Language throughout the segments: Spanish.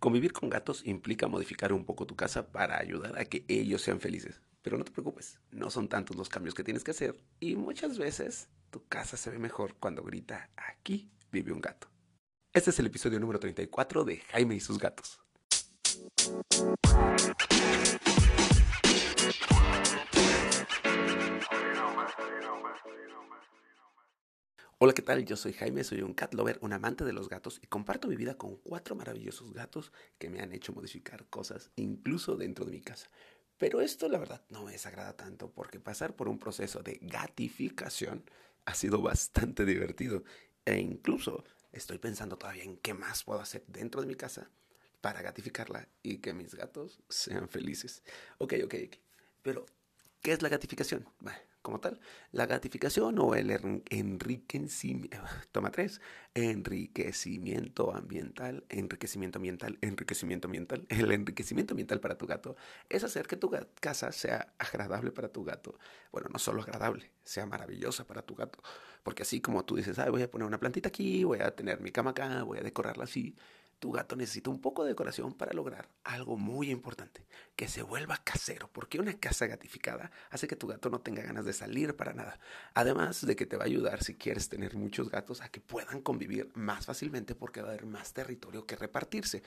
Convivir con gatos implica modificar un poco tu casa para ayudar a que ellos sean felices. Pero no te preocupes, no son tantos los cambios que tienes que hacer y muchas veces tu casa se ve mejor cuando grita, aquí vive un gato. Este es el episodio número 34 de Jaime y sus gatos. Hola, ¿qué tal? Yo soy Jaime, soy un cat lover, un amante de los gatos y comparto mi vida con cuatro maravillosos gatos que me han hecho modificar cosas incluso dentro de mi casa. Pero esto la verdad no me desagrada tanto porque pasar por un proceso de gatificación ha sido bastante divertido e incluso estoy pensando todavía en qué más puedo hacer dentro de mi casa para gatificarla y que mis gatos sean felices. Ok, ok, ok. Pero, ¿qué es la gatificación? Bueno, como tal. La gratificación o el enriquecimiento, toma tres, enriquecimiento ambiental, enriquecimiento ambiental, enriquecimiento ambiental. El enriquecimiento ambiental para tu gato es hacer que tu casa sea agradable para tu gato. Bueno, no solo agradable, sea maravillosa para tu gato. Porque así como tú dices, Ay, voy a poner una plantita aquí, voy a tener mi cama acá, voy a decorarla así tu gato necesita un poco de decoración para lograr algo muy importante, que se vuelva casero, porque una casa gatificada hace que tu gato no tenga ganas de salir para nada. Además de que te va a ayudar si quieres tener muchos gatos a que puedan convivir más fácilmente porque va a haber más territorio que repartirse.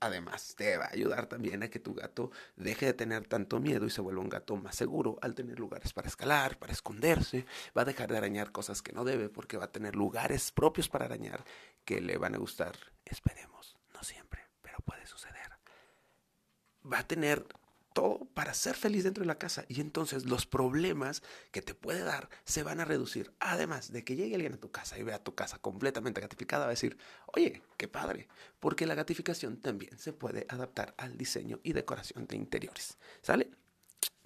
Además, te va a ayudar también a que tu gato deje de tener tanto miedo y se vuelva un gato más seguro al tener lugares para escalar, para esconderse. Va a dejar de arañar cosas que no debe porque va a tener lugares propios para arañar que le van a gustar. Esperemos, no siempre, pero puede suceder. Va a tener todo para ser feliz dentro de la casa y entonces los problemas que te puede dar se van a reducir. Además de que llegue alguien a tu casa y vea tu casa completamente gatificada, va a decir, oye, qué padre, porque la gatificación también se puede adaptar al diseño y decoración de interiores. ¿Sale?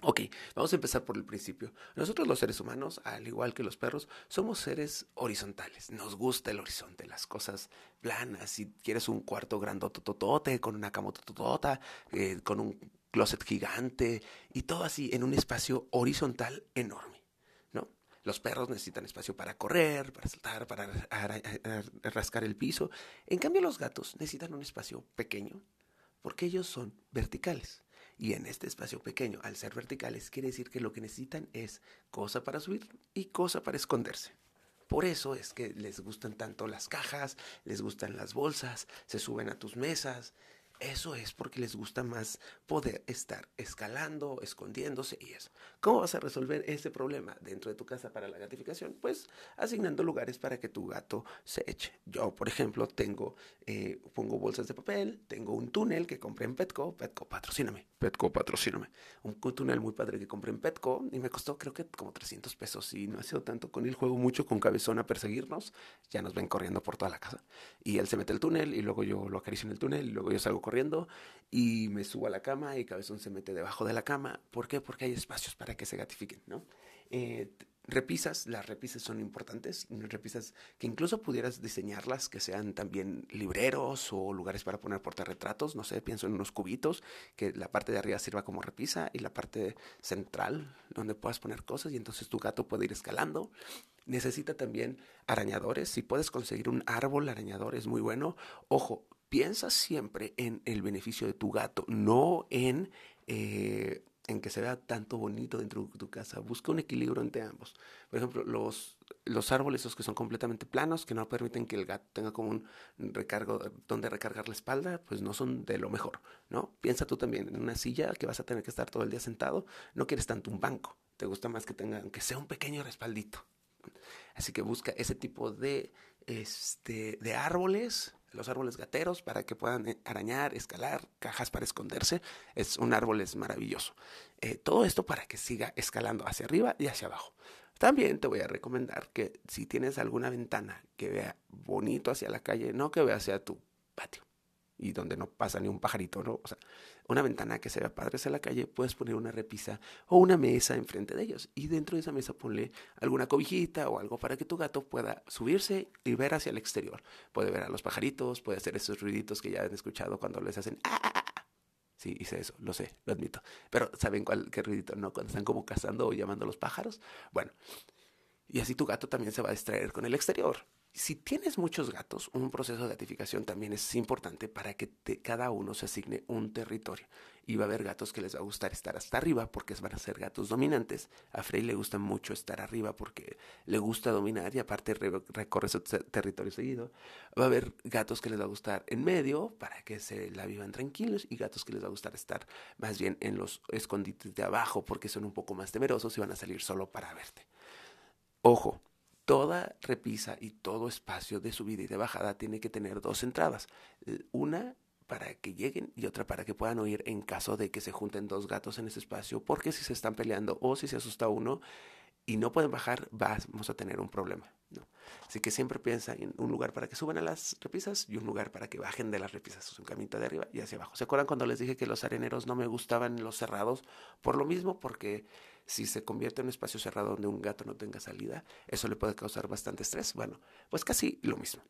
Ok, vamos a empezar por el principio. Nosotros los seres humanos, al igual que los perros, somos seres horizontales. Nos gusta el horizonte, las cosas planas. Si quieres un cuarto grandototote, con una cama totota, eh, con un closet gigante y todo así en un espacio horizontal enorme, ¿no? Los perros necesitan espacio para correr, para saltar, para rascar el piso. En cambio, los gatos necesitan un espacio pequeño porque ellos son verticales. Y en este espacio pequeño, al ser verticales, quiere decir que lo que necesitan es cosa para subir y cosa para esconderse. Por eso es que les gustan tanto las cajas, les gustan las bolsas, se suben a tus mesas, eso es porque les gusta más poder estar escalando, escondiéndose y eso. ¿Cómo vas a resolver ese problema dentro de tu casa para la gratificación? Pues asignando lugares para que tu gato se eche. Yo, por ejemplo, tengo, eh, pongo bolsas de papel, tengo un túnel que compré en Petco. Petco, patrocíname. Petco, patrocíname. Un, túnel muy padre que compré en Petco y me costó creo que como 300 pesos y no ha sido tanto. Con él juego mucho con Cabezón a perseguirnos. Ya nos ven corriendo por toda la casa. Y él se mete el túnel y luego yo lo acaricio en el túnel y luego yo salgo corriendo y me subo a la cama y Cabezón se mete debajo de la cama. ¿Por qué? Porque hay espacios para que se gratifiquen, ¿no? Eh, repisas, las repisas son importantes, repisas que incluso pudieras diseñarlas que sean también libreros o lugares para poner portarretratos, no sé, pienso en unos cubitos, que la parte de arriba sirva como repisa y la parte central donde puedas poner cosas y entonces tu gato puede ir escalando. Necesita también arañadores, si puedes conseguir un árbol arañador es muy bueno. Ojo, piensa siempre en el beneficio de tu gato, no en... Eh, en que se vea tanto bonito dentro de tu casa. Busca un equilibrio entre ambos. Por ejemplo, los, los árboles esos que son completamente planos, que no permiten que el gato tenga como un recargo donde recargar la espalda, pues no son de lo mejor, ¿no? Piensa tú también en una silla que vas a tener que estar todo el día sentado, no quieres tanto un banco, te gusta más que tenga, aunque sea un pequeño respaldito. Así que busca ese tipo de, este, de árboles los árboles gateros para que puedan eh, arañar, escalar, cajas para esconderse. Es un árbol es maravilloso. Eh, todo esto para que siga escalando hacia arriba y hacia abajo. También te voy a recomendar que si tienes alguna ventana que vea bonito hacia la calle, no que vea hacia tu patio y donde no pasa ni un pajarito, ¿no? O sea, una ventana que se vea padre hacia la calle, puedes poner una repisa o una mesa enfrente de ellos. Y dentro de esa mesa ponle alguna cobijita o algo para que tu gato pueda subirse y ver hacia el exterior. Puede ver a los pajaritos, puede hacer esos ruiditos que ya han escuchado cuando les hacen ¡Ah! ah, ah, ah". Sí, hice eso, lo sé, lo admito. Pero ¿saben cuál, qué ruidito, no? Cuando están como cazando o llamando a los pájaros. Bueno, y así tu gato también se va a distraer con el exterior. Si tienes muchos gatos, un proceso de gatificación también es importante para que cada uno se asigne un territorio. Y va a haber gatos que les va a gustar estar hasta arriba porque van a ser gatos dominantes. A Frey le gusta mucho estar arriba porque le gusta dominar y aparte recorre su territorio seguido. Va a haber gatos que les va a gustar en medio para que se la vivan tranquilos y gatos que les va a gustar estar más bien en los escondites de abajo porque son un poco más temerosos y van a salir solo para verte. Ojo, toda repisa y todo espacio de subida y de bajada tiene que tener dos entradas. Una para que lleguen y otra para que puedan oír en caso de que se junten dos gatos en ese espacio, porque si se están peleando o si se asusta uno y no pueden bajar, vamos a tener un problema. ¿no? Así que siempre piensa en un lugar para que suban a las repisas y un lugar para que bajen de las repisas, un camino de arriba y hacia abajo. ¿Se acuerdan cuando les dije que los areneros no me gustaban los cerrados? Por lo mismo, porque si se convierte en un espacio cerrado donde un gato no tenga salida, eso le puede causar bastante estrés. Bueno, pues casi lo mismo.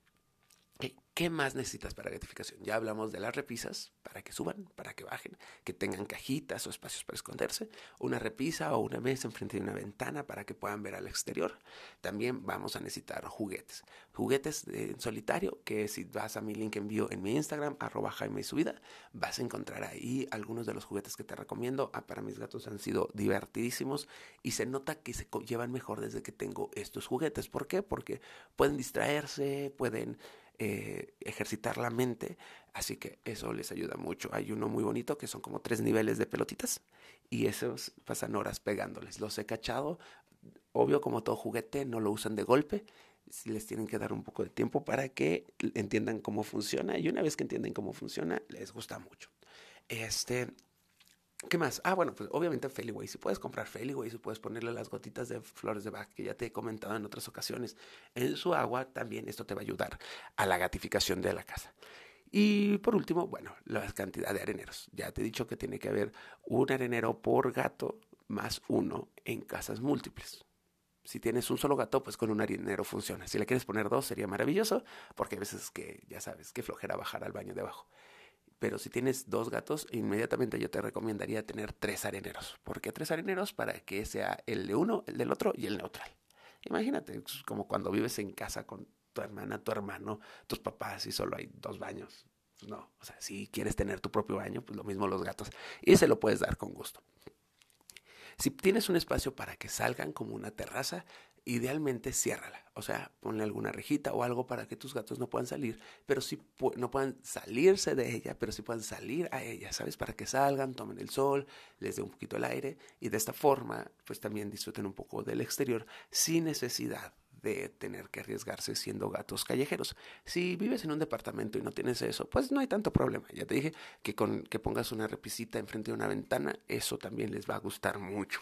¿Qué más necesitas para gratificación? Ya hablamos de las repisas, para que suban, para que bajen, que tengan cajitas o espacios para esconderse, una repisa o una mesa enfrente de una ventana para que puedan ver al exterior. También vamos a necesitar juguetes. Juguetes en solitario, que si vas a mi link envío en mi Instagram, arroba Jaime Subida, vas a encontrar ahí algunos de los juguetes que te recomiendo. Ah, para mis gatos han sido divertidísimos y se nota que se llevan mejor desde que tengo estos juguetes. ¿Por qué? Porque pueden distraerse, pueden eh, ejercitar la mente, así que eso les ayuda mucho. Hay uno muy bonito que son como tres niveles de pelotitas y esos pasan horas pegándoles. Los he cachado, obvio como todo juguete, no lo usan de golpe, les tienen que dar un poco de tiempo para que entiendan cómo funciona y una vez que entienden cómo funciona, les gusta mucho. Este, ¿Qué más? Ah, bueno, pues obviamente Feliway. Si puedes comprar Feliway, si puedes ponerle las gotitas de flores de Bach, que ya te he comentado en otras ocasiones, en su agua, también esto te va a ayudar a la gatificación de la casa. Y por último, bueno, la cantidad de areneros. Ya te he dicho que tiene que haber un arenero por gato más uno en casas múltiples. Si tienes un solo gato, pues con un arenero funciona. Si le quieres poner dos, sería maravilloso, porque a veces que, ya sabes, que flojera bajar al baño de abajo. Pero si tienes dos gatos, inmediatamente yo te recomendaría tener tres areneros. ¿Por qué tres areneros? Para que sea el de uno, el del otro y el neutral. Imagínate, es como cuando vives en casa con tu hermana, tu hermano, tus papás y solo hay dos baños. No, o sea, si quieres tener tu propio baño, pues lo mismo los gatos. Y se lo puedes dar con gusto. Si tienes un espacio para que salgan como una terraza, idealmente ciérrala. O sea, ponle alguna rejita o algo para que tus gatos no puedan salir, pero sí no puedan salirse de ella, pero sí puedan salir a ella, ¿sabes? Para que salgan, tomen el sol, les dé un poquito el aire y de esta forma, pues también disfruten un poco del exterior sin necesidad de tener que arriesgarse siendo gatos callejeros. Si vives en un departamento y no tienes eso, pues no hay tanto problema. Ya te dije que con que pongas una repisita enfrente de una ventana, eso también les va a gustar mucho.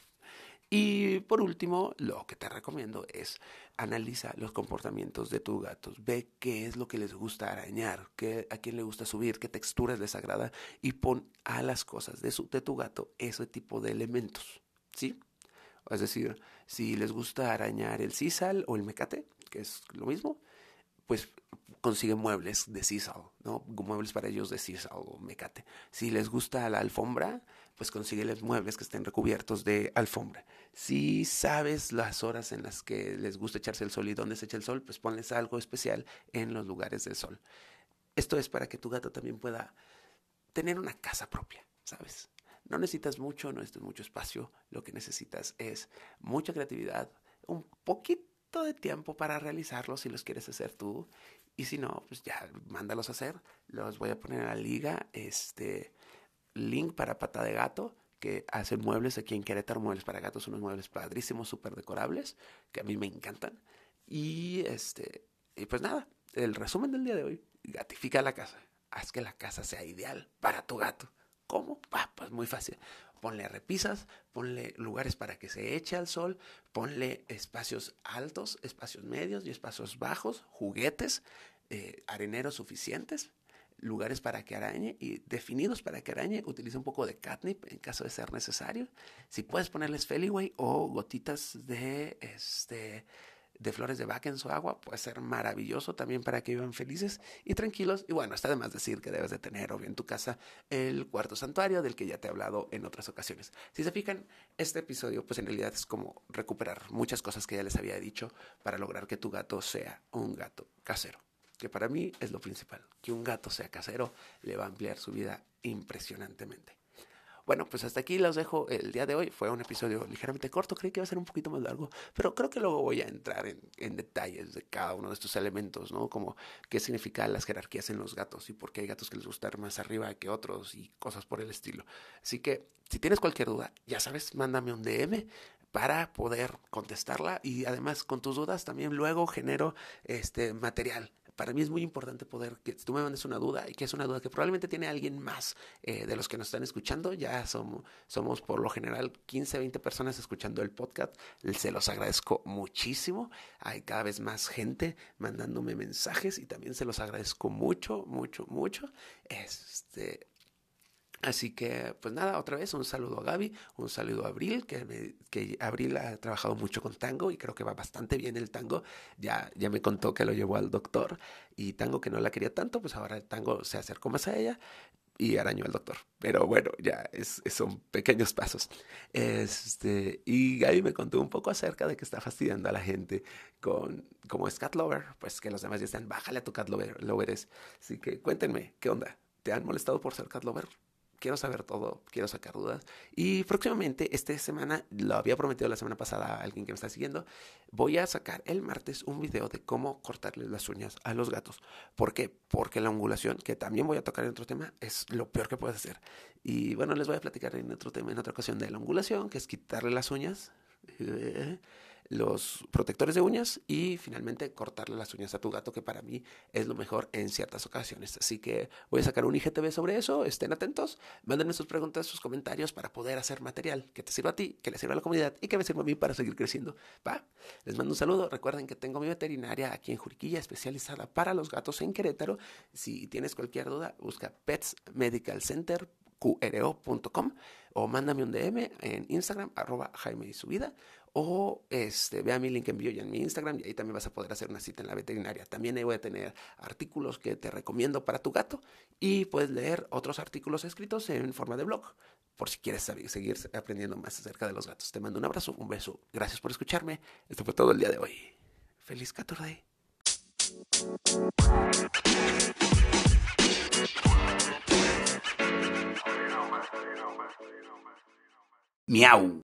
Y por último, lo que te recomiendo es analiza los comportamientos de tus gatos, ve qué es lo que les gusta arañar, qué, a quién le gusta subir, qué texturas les agrada y pon a las cosas de, su, de tu gato ese tipo de elementos, ¿sí? Es decir, si les gusta arañar el sisal o el mecate, que es lo mismo, pues consigue muebles de sisal, ¿no? Muebles para ellos de sisal o mecate. Si les gusta la alfombra, pues consígueles muebles que estén recubiertos de alfombra. Si sabes las horas en las que les gusta echarse el sol y dónde se echa el sol, pues ponles algo especial en los lugares del sol. Esto es para que tu gato también pueda tener una casa propia, ¿sabes? No necesitas mucho, no necesitas mucho espacio, lo que necesitas es mucha creatividad, un poquito de tiempo para realizarlo si los quieres hacer tú y si no, pues ya mándalos a hacer. Los voy a poner en la liga, este link para Pata de Gato, que hace muebles aquí en Querétaro, muebles para gatos, unos muebles padrísimos, súper decorables, que a mí me encantan. Y este, y pues nada, el resumen del día de hoy, gatifica la casa, haz que la casa sea ideal para tu gato. ¿Cómo? pues muy fácil. Ponle repisas, ponle lugares para que se eche al sol, ponle espacios altos, espacios medios y espacios bajos, juguetes, eh, areneros suficientes lugares para que arañe y definidos para que arañe. Utiliza un poco de catnip en caso de ser necesario. Si puedes ponerles Feliway o gotitas de este de flores de vaca en su agua puede ser maravilloso también para que vivan felices y tranquilos. Y bueno, está de más decir que debes de tener obvio en tu casa el cuarto santuario del que ya te he hablado en otras ocasiones. Si se fijan, este episodio pues en realidad es como recuperar muchas cosas que ya les había dicho para lograr que tu gato sea un gato casero que para mí es lo principal. Que un gato sea casero le va a ampliar su vida impresionantemente. Bueno, pues hasta aquí los dejo el día de hoy. Fue un episodio ligeramente corto, creí que iba a ser un poquito más largo, pero creo que luego voy a entrar en, detalles de cada uno de estos elementos, ¿no? Como qué significan las jerarquías en los gatos y por qué hay gatos que les gusta más arriba que otros y cosas por el estilo. Así que si tienes cualquier duda, ya sabes, mándame un DM para poder contestarla y además con tus dudas también luego genero este material para mí es muy importante poder que tú me mandes una duda y que es una duda que probablemente tiene alguien más eh, de los que nos están escuchando. Ya somos, somos por lo general 15, 20 personas escuchando el podcast. Se los agradezco muchísimo. Hay cada vez más gente mandándome mensajes y también se los agradezco mucho, mucho, mucho. Este, Así que, pues nada, otra vez un saludo a Gaby, un saludo a Abril, que, que Abril ha trabajado mucho con tango y creo que va bastante bien el tango. Ya, ya me contó que lo llevó al doctor y tango que no la quería tanto, pues ahora el tango se acercó más a ella y arañó al doctor. Pero bueno, ya es, son pequeños pasos. Este, y Gaby me contó un poco acerca de que está fastidiando a la gente con, como es cat lover, pues que los demás ya están, bájale a tu cat lover. Así que cuéntenme, ¿qué onda? ¿Te han molestado por ser cat lover? Quiero saber todo, quiero sacar dudas. Y próximamente, esta semana, lo había prometido la semana pasada a alguien que me está siguiendo, voy a sacar el martes un video de cómo cortarles las uñas a los gatos. ¿Por qué? Porque la ongulación, que también voy a tocar en otro tema, es lo peor que puedes hacer. Y bueno, les voy a platicar en otro tema, en otra ocasión, de la ongulación, que es quitarle las uñas los protectores de uñas y finalmente cortarle las uñas a tu gato, que para mí es lo mejor en ciertas ocasiones. Así que voy a sacar un IGTV sobre eso, estén atentos, mándenme sus preguntas, sus comentarios para poder hacer material que te sirva a ti, que le sirva a la comunidad y que me sirva a mí para seguir creciendo. ¿Va? Les mando un saludo, recuerden que tengo mi veterinaria aquí en Juriquilla especializada para los gatos en Querétaro. Si tienes cualquier duda, busca Pets Medical Center qro.com o mándame un DM en Instagram, arroba Jaime su vida, o este, ve mi link en bio y en mi Instagram y ahí también vas a poder hacer una cita en la veterinaria. También ahí voy a tener artículos que te recomiendo para tu gato y puedes leer otros artículos escritos en forma de blog por si quieres seguir aprendiendo más acerca de los gatos. Te mando un abrazo, un beso. Gracias por escucharme. Esto fue todo el día de hoy. Feliz 14. Miau.